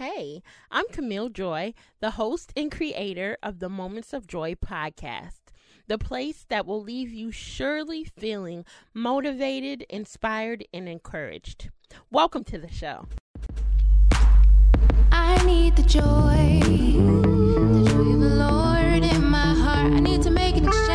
Hey, I'm Camille Joy, the host and creator of the Moments of Joy podcast, the place that will leave you surely feeling motivated, inspired, and encouraged. Welcome to the show. I need the joy, the joy of the Lord in my heart. I need to make an exchange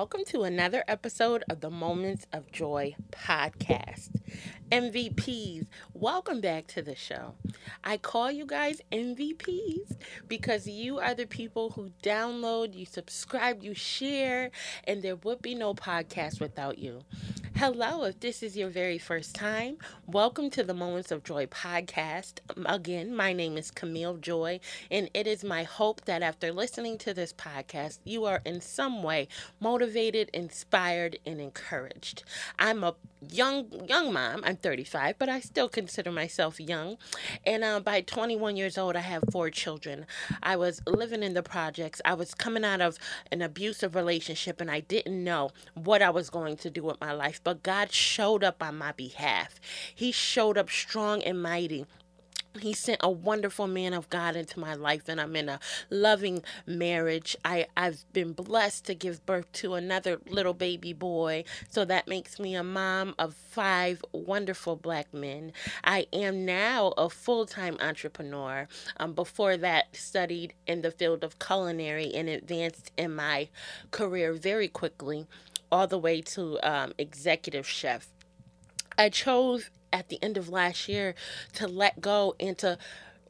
Welcome to another episode of the Moments of Joy podcast. MVPs, welcome back to the show. I call you guys MVPs because you are the people who download, you subscribe, you share, and there would be no podcast without you. Hello, if this is your very first time, welcome to the Moments of Joy podcast. Um, Again, my name is Camille Joy, and it is my hope that after listening to this podcast, you are in some way motivated, inspired, and encouraged. I'm a young young mom. I'm 35, but I still consider myself young. And uh, by 21 years old, I have four children. I was living in the projects. I was coming out of an abusive relationship, and I didn't know what I was going to do with my life. But God showed up on my behalf. He showed up strong and mighty. He sent a wonderful man of God into my life, and I'm in a loving marriage. I, I've been blessed to give birth to another little baby boy, so that makes me a mom of five wonderful black men. I am now a full time entrepreneur. Um, before that, studied in the field of culinary and advanced in my career very quickly, all the way to um, executive chef. I chose at the end of last year to let go and to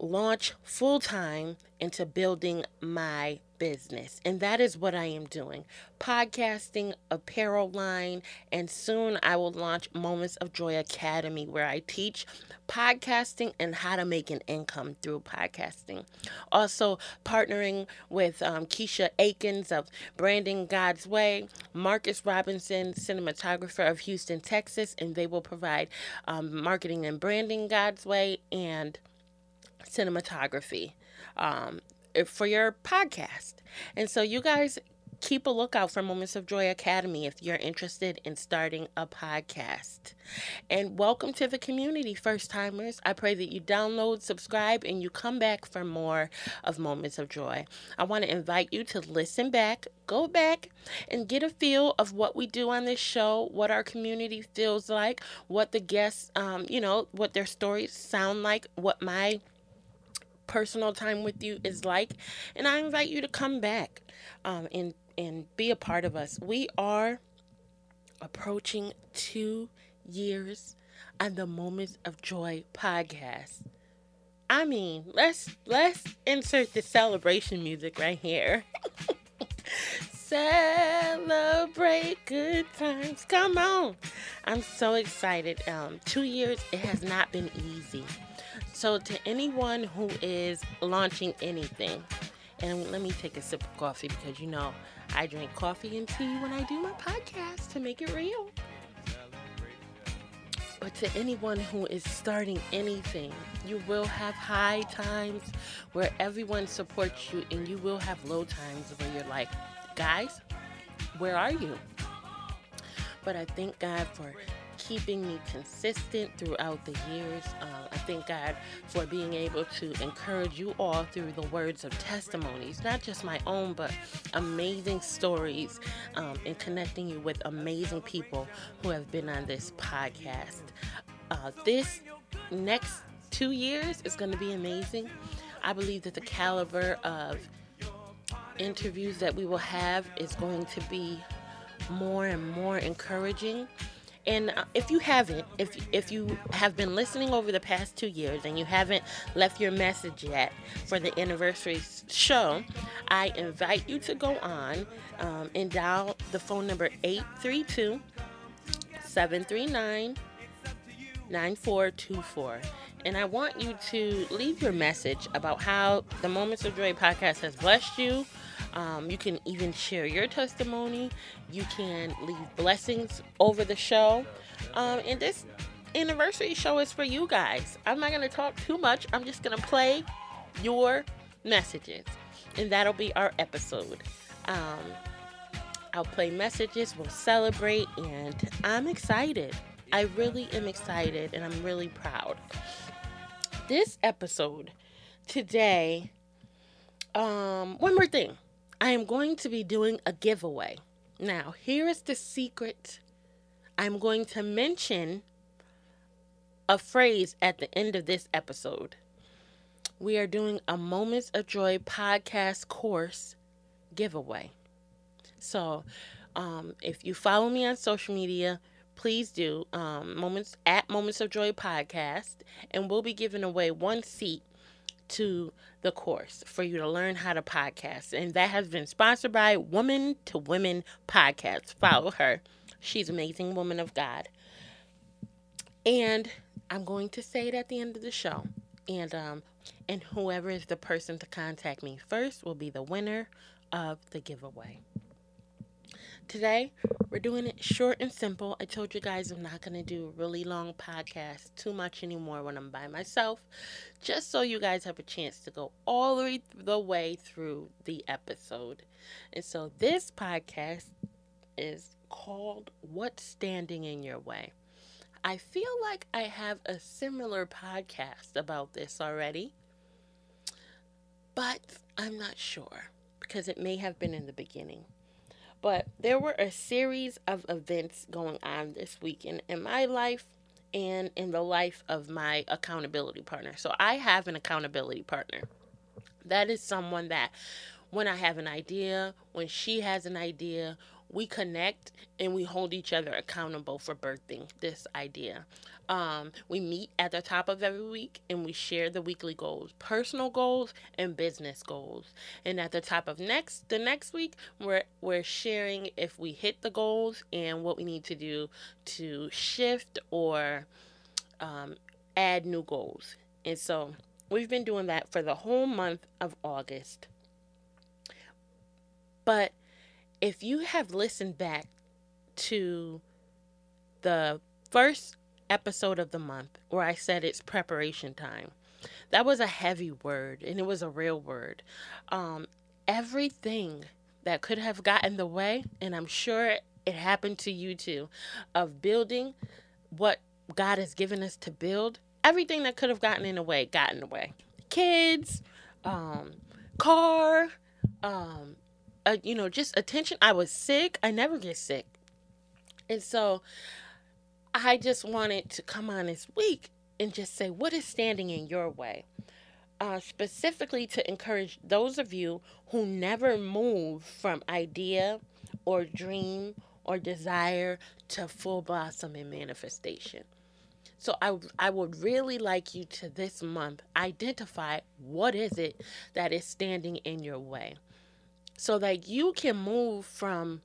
launch full time into building my business. And that is what I am doing podcasting, apparel line, and soon I will launch Moments of Joy Academy where I teach podcasting and how to make an income through podcasting. Also, partnering with um, Keisha Aikens of Branding God's Way, Marcus Robinson, cinematographer of Houston, Texas, and they will provide um, marketing and branding God's Way and cinematography um, for your podcast. And so, you guys keep a lookout for Moments of Joy Academy if you're interested in starting a podcast. And welcome to the community, first timers. I pray that you download, subscribe, and you come back for more of Moments of Joy. I want to invite you to listen back, go back, and get a feel of what we do on this show, what our community feels like, what the guests, um, you know, what their stories sound like, what my personal time with you is like and i invite you to come back um, and and be a part of us. We are approaching two years on the moments of joy podcast. I mean let's let's insert the celebration music right here. Celebrate good times. Come on. I'm so excited. Um two years it has not been easy so, to anyone who is launching anything, and let me take a sip of coffee because you know I drink coffee and tea when I do my podcast to make it real. But to anyone who is starting anything, you will have high times where everyone supports you, and you will have low times where you're like, guys, where are you? But I thank God for keeping me consistent throughout the years. Uh, I thank God for being able to encourage you all through the words of testimonies, not just my own, but amazing stories um, and connecting you with amazing people who have been on this podcast. Uh, this next two years is going to be amazing. I believe that the caliber of interviews that we will have is going to be more and more encouraging. And uh, if you haven't, if if you have been listening over the past two years and you haven't left your message yet for the anniversary show, I invite you to go on um, and dial the phone number 832 739 9424. And I want you to leave your message about how the Moments of Joy podcast has blessed you. Um, you can even share your testimony. You can leave blessings over the show. Um, and this anniversary show is for you guys. I'm not going to talk too much. I'm just going to play your messages, and that'll be our episode. Um, I'll play messages, we'll celebrate, and I'm excited. I really am excited, and I'm really proud. This episode today, um, one more thing. I am going to be doing a giveaway. Now, here is the secret. I'm going to mention a phrase at the end of this episode. We are doing a Moments of Joy podcast course giveaway. So, um, if you follow me on social media, please do um, moments at Moments of Joy podcast, and we'll be giving away one seat to the course for you to learn how to podcast. And that has been sponsored by Woman to Women Podcast. Follow her. She's amazing woman of God. And I'm going to say it at the end of the show. And um and whoever is the person to contact me first will be the winner of the giveaway. Today, we're doing it short and simple. I told you guys I'm not going to do really long podcast too much anymore when I'm by myself, just so you guys have a chance to go all the way, the way through the episode. And so this podcast is called What's Standing in Your Way. I feel like I have a similar podcast about this already, but I'm not sure because it may have been in the beginning. But there were a series of events going on this weekend in my life and in the life of my accountability partner. So I have an accountability partner. That is someone that when I have an idea, when she has an idea, we connect and we hold each other accountable for birthing this idea. Um, we meet at the top of every week and we share the weekly goals, personal goals and business goals. And at the top of next the next week, we're we're sharing if we hit the goals and what we need to do to shift or um, add new goals. And so we've been doing that for the whole month of August. But if you have listened back to the first episode of the month where I said it's preparation time, that was a heavy word and it was a real word. Um, everything that could have gotten the way, and I'm sure it happened to you too, of building what God has given us to build, everything that could have gotten in the way got in the way. Kids, um, car, um, uh, you know, just attention. I was sick. I never get sick. And so I just wanted to come on this week and just say, what is standing in your way? Uh, specifically to encourage those of you who never move from idea or dream or desire to full blossom and manifestation. So I, I would really like you to this month identify what is it that is standing in your way so that you can move from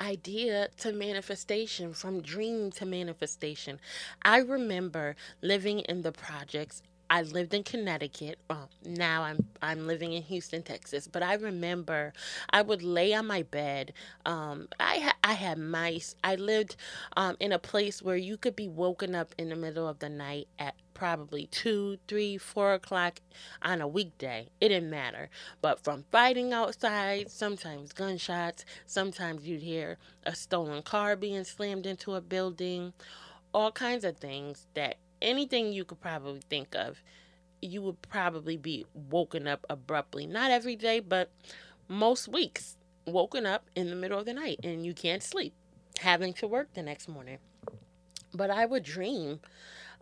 idea to manifestation, from dream to manifestation. I remember living in the projects. I lived in Connecticut. Well, now I'm I'm living in Houston, Texas. But I remember I would lay on my bed. Um, I ha- I had mice. I lived um, in a place where you could be woken up in the middle of the night at probably two, three, four o'clock on a weekday. It didn't matter. But from fighting outside, sometimes gunshots, sometimes you'd hear a stolen car being slammed into a building, all kinds of things that anything you could probably think of, you would probably be woken up abruptly. Not every day, but most weeks, woken up in the middle of the night and you can't sleep, having to work the next morning. But I would dream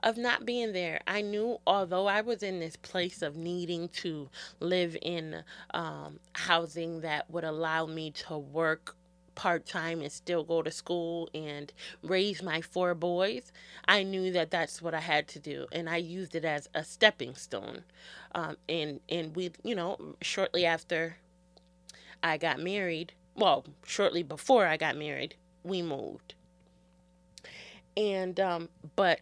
of not being there. I knew, although I was in this place of needing to live in um, housing that would allow me to work part time and still go to school and raise my four boys, I knew that that's what I had to do, and I used it as a stepping stone. Um, and and we, you know, shortly after I got married, well, shortly before I got married, we moved. And um, but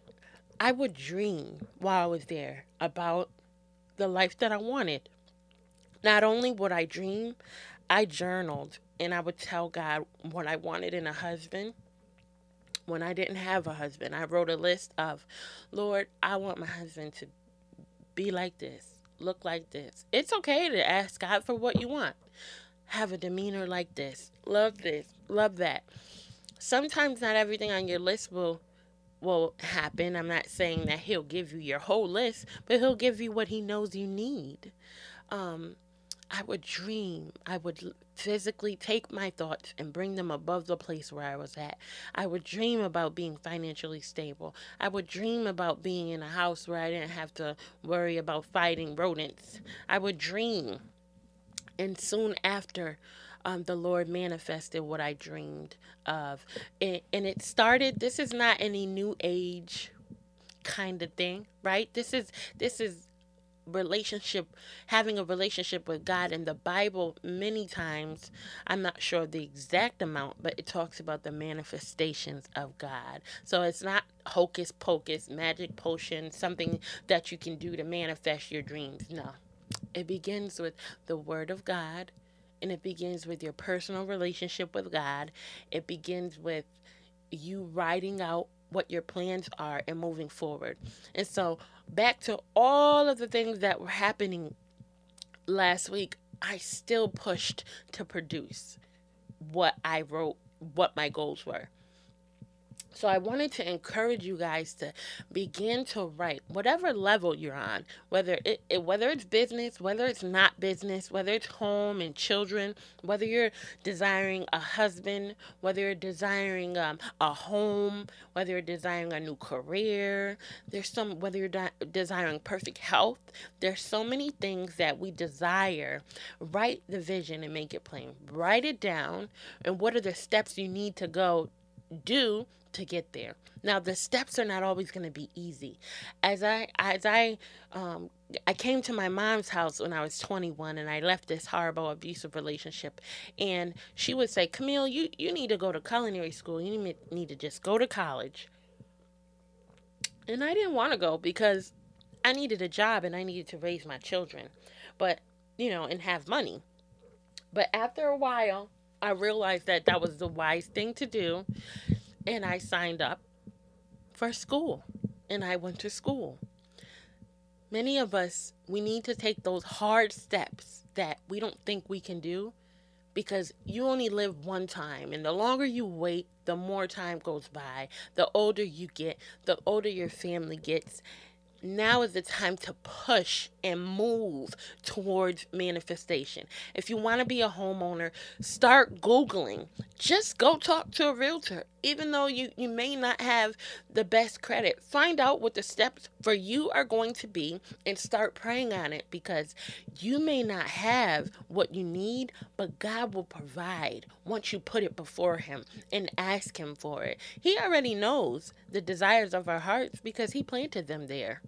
I would dream while I was there about the life that I wanted. Not only would I dream, I journaled and I would tell God what I wanted in a husband, when I didn't have a husband, I wrote a list of, Lord, I want my husband to be like this, look like this. It's okay to ask God for what you want. Have a demeanor like this, love this, love that. Sometimes not everything on your list will will happen. I'm not saying that he'll give you your whole list, but he'll give you what he knows you need. Um, I would dream. I would physically take my thoughts and bring them above the place where I was at. I would dream about being financially stable. I would dream about being in a house where I didn't have to worry about fighting rodents. I would dream. And soon after, um, the Lord manifested what I dreamed of. And, and it started, this is not any new age kind of thing, right? This is, this is relationship having a relationship with God in the Bible many times I'm not sure the exact amount but it talks about the manifestations of God. So it's not hocus pocus magic potion something that you can do to manifest your dreams. No. It begins with the word of God and it begins with your personal relationship with God. It begins with you writing out what your plans are and moving forward. And so, back to all of the things that were happening last week, I still pushed to produce what I wrote, what my goals were. So I wanted to encourage you guys to begin to write whatever level you're on, whether it, it, whether it's business, whether it's not business, whether it's home and children, whether you're desiring a husband, whether you're desiring um, a home, whether you're desiring a new career. There's some whether you're de- desiring perfect health. There's so many things that we desire. Write the vision and make it plain. Write it down, and what are the steps you need to go do to get there. Now the steps are not always going to be easy. As I as I um, I came to my mom's house when I was 21 and I left this horrible abusive relationship and she would say, "Camille, you you need to go to culinary school. You need, need to just go to college." And I didn't want to go because I needed a job and I needed to raise my children. But, you know, and have money. But after a while, I realized that that was the wise thing to do and I signed up for school and I went to school. Many of us, we need to take those hard steps that we don't think we can do because you only live one time. And the longer you wait, the more time goes by. The older you get, the older your family gets now is the time to push and move towards manifestation. If you want to be a homeowner, start Googling. Just go talk to a realtor. Even though you, you may not have the best credit, find out what the steps for you are going to be and start praying on it because you may not have what you need, but God will provide once you put it before Him and ask Him for it. He already knows the desires of our hearts because He planted them there.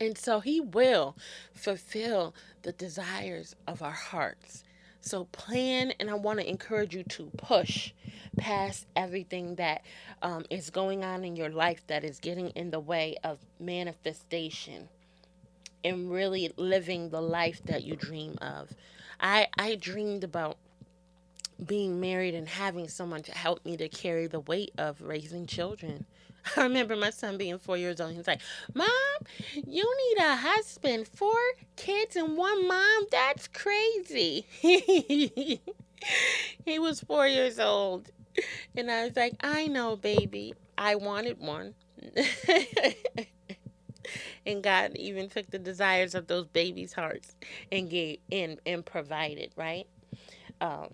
And so he will fulfill the desires of our hearts. So plan, and I want to encourage you to push past everything that um, is going on in your life that is getting in the way of manifestation and really living the life that you dream of. I I dreamed about being married and having someone to help me to carry the weight of raising children. I remember my son being four years old. He was like, Mom, you need a husband. Four kids and one mom? That's crazy. he was four years old. And I was like, I know, baby. I wanted one. and God even took the desires of those babies' hearts and gave and, and provided, right? Um,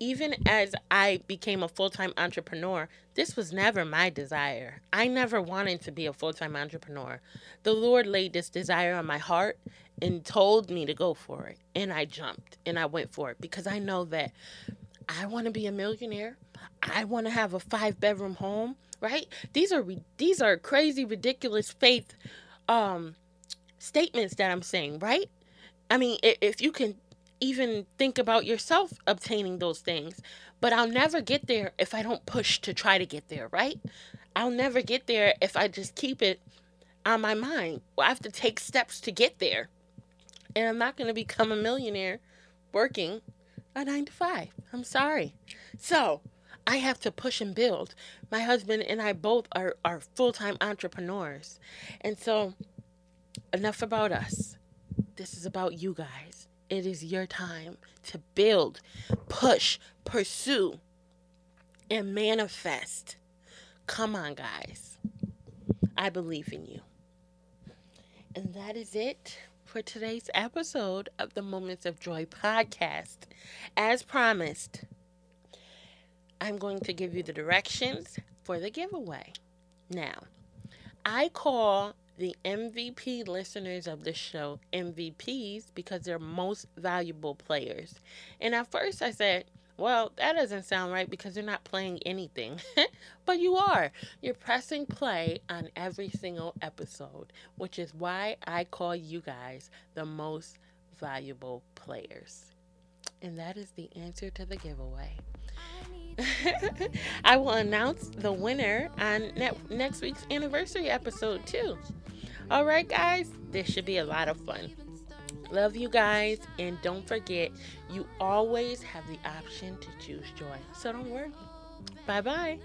even as I became a full time entrepreneur, this was never my desire. I never wanted to be a full time entrepreneur. The Lord laid this desire on my heart and told me to go for it. And I jumped and I went for it because I know that I want to be a millionaire. I want to have a five bedroom home, right? These are these are crazy ridiculous faith um statements that I'm saying, right? I mean, if you can even think about yourself obtaining those things. But I'll never get there if I don't push to try to get there, right? I'll never get there if I just keep it on my mind. Well, I have to take steps to get there. And I'm not going to become a millionaire working a nine to five. I'm sorry. So I have to push and build. My husband and I both are, are full time entrepreneurs. And so, enough about us. This is about you guys. It is your time to build, push, pursue, and manifest. Come on, guys. I believe in you. And that is it for today's episode of the Moments of Joy podcast. As promised, I'm going to give you the directions for the giveaway. Now, I call the MVP listeners of the show MVPs because they're most valuable players. And at first I said, well, that doesn't sound right because you're not playing anything. but you are. You're pressing play on every single episode, which is why I call you guys the most valuable players. And that is the answer to the giveaway. I will announce the winner on ne- next week's anniversary episode, too. All right, guys, this should be a lot of fun. Love you guys, and don't forget, you always have the option to choose joy. So don't worry. Bye bye.